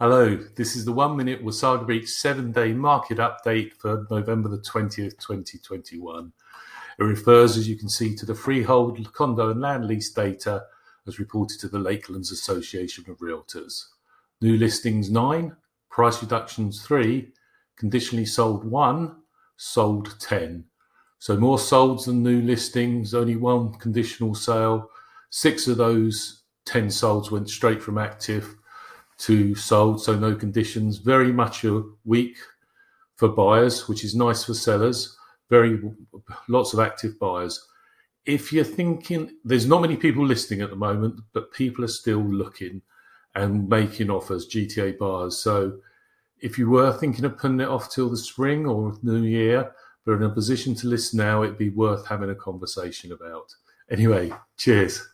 Hello, this is the one minute Wasaga Beach seven day market update for November the 20th, 2021. It refers, as you can see, to the freehold, condo, and land lease data as reported to the Lakelands Association of Realtors. New listings 9, price reductions 3, conditionally sold 1, sold 10. So more solds than new listings, only one conditional sale. Six of those 10 solds went straight from active to sold, so no conditions. Very much a week for buyers, which is nice for sellers. Very lots of active buyers. If you're thinking, there's not many people listing at the moment, but people are still looking and making offers, GTA buyers. So if you were thinking of putting it off till the spring or New Year, but in a position to list now, it'd be worth having a conversation about. Anyway, cheers.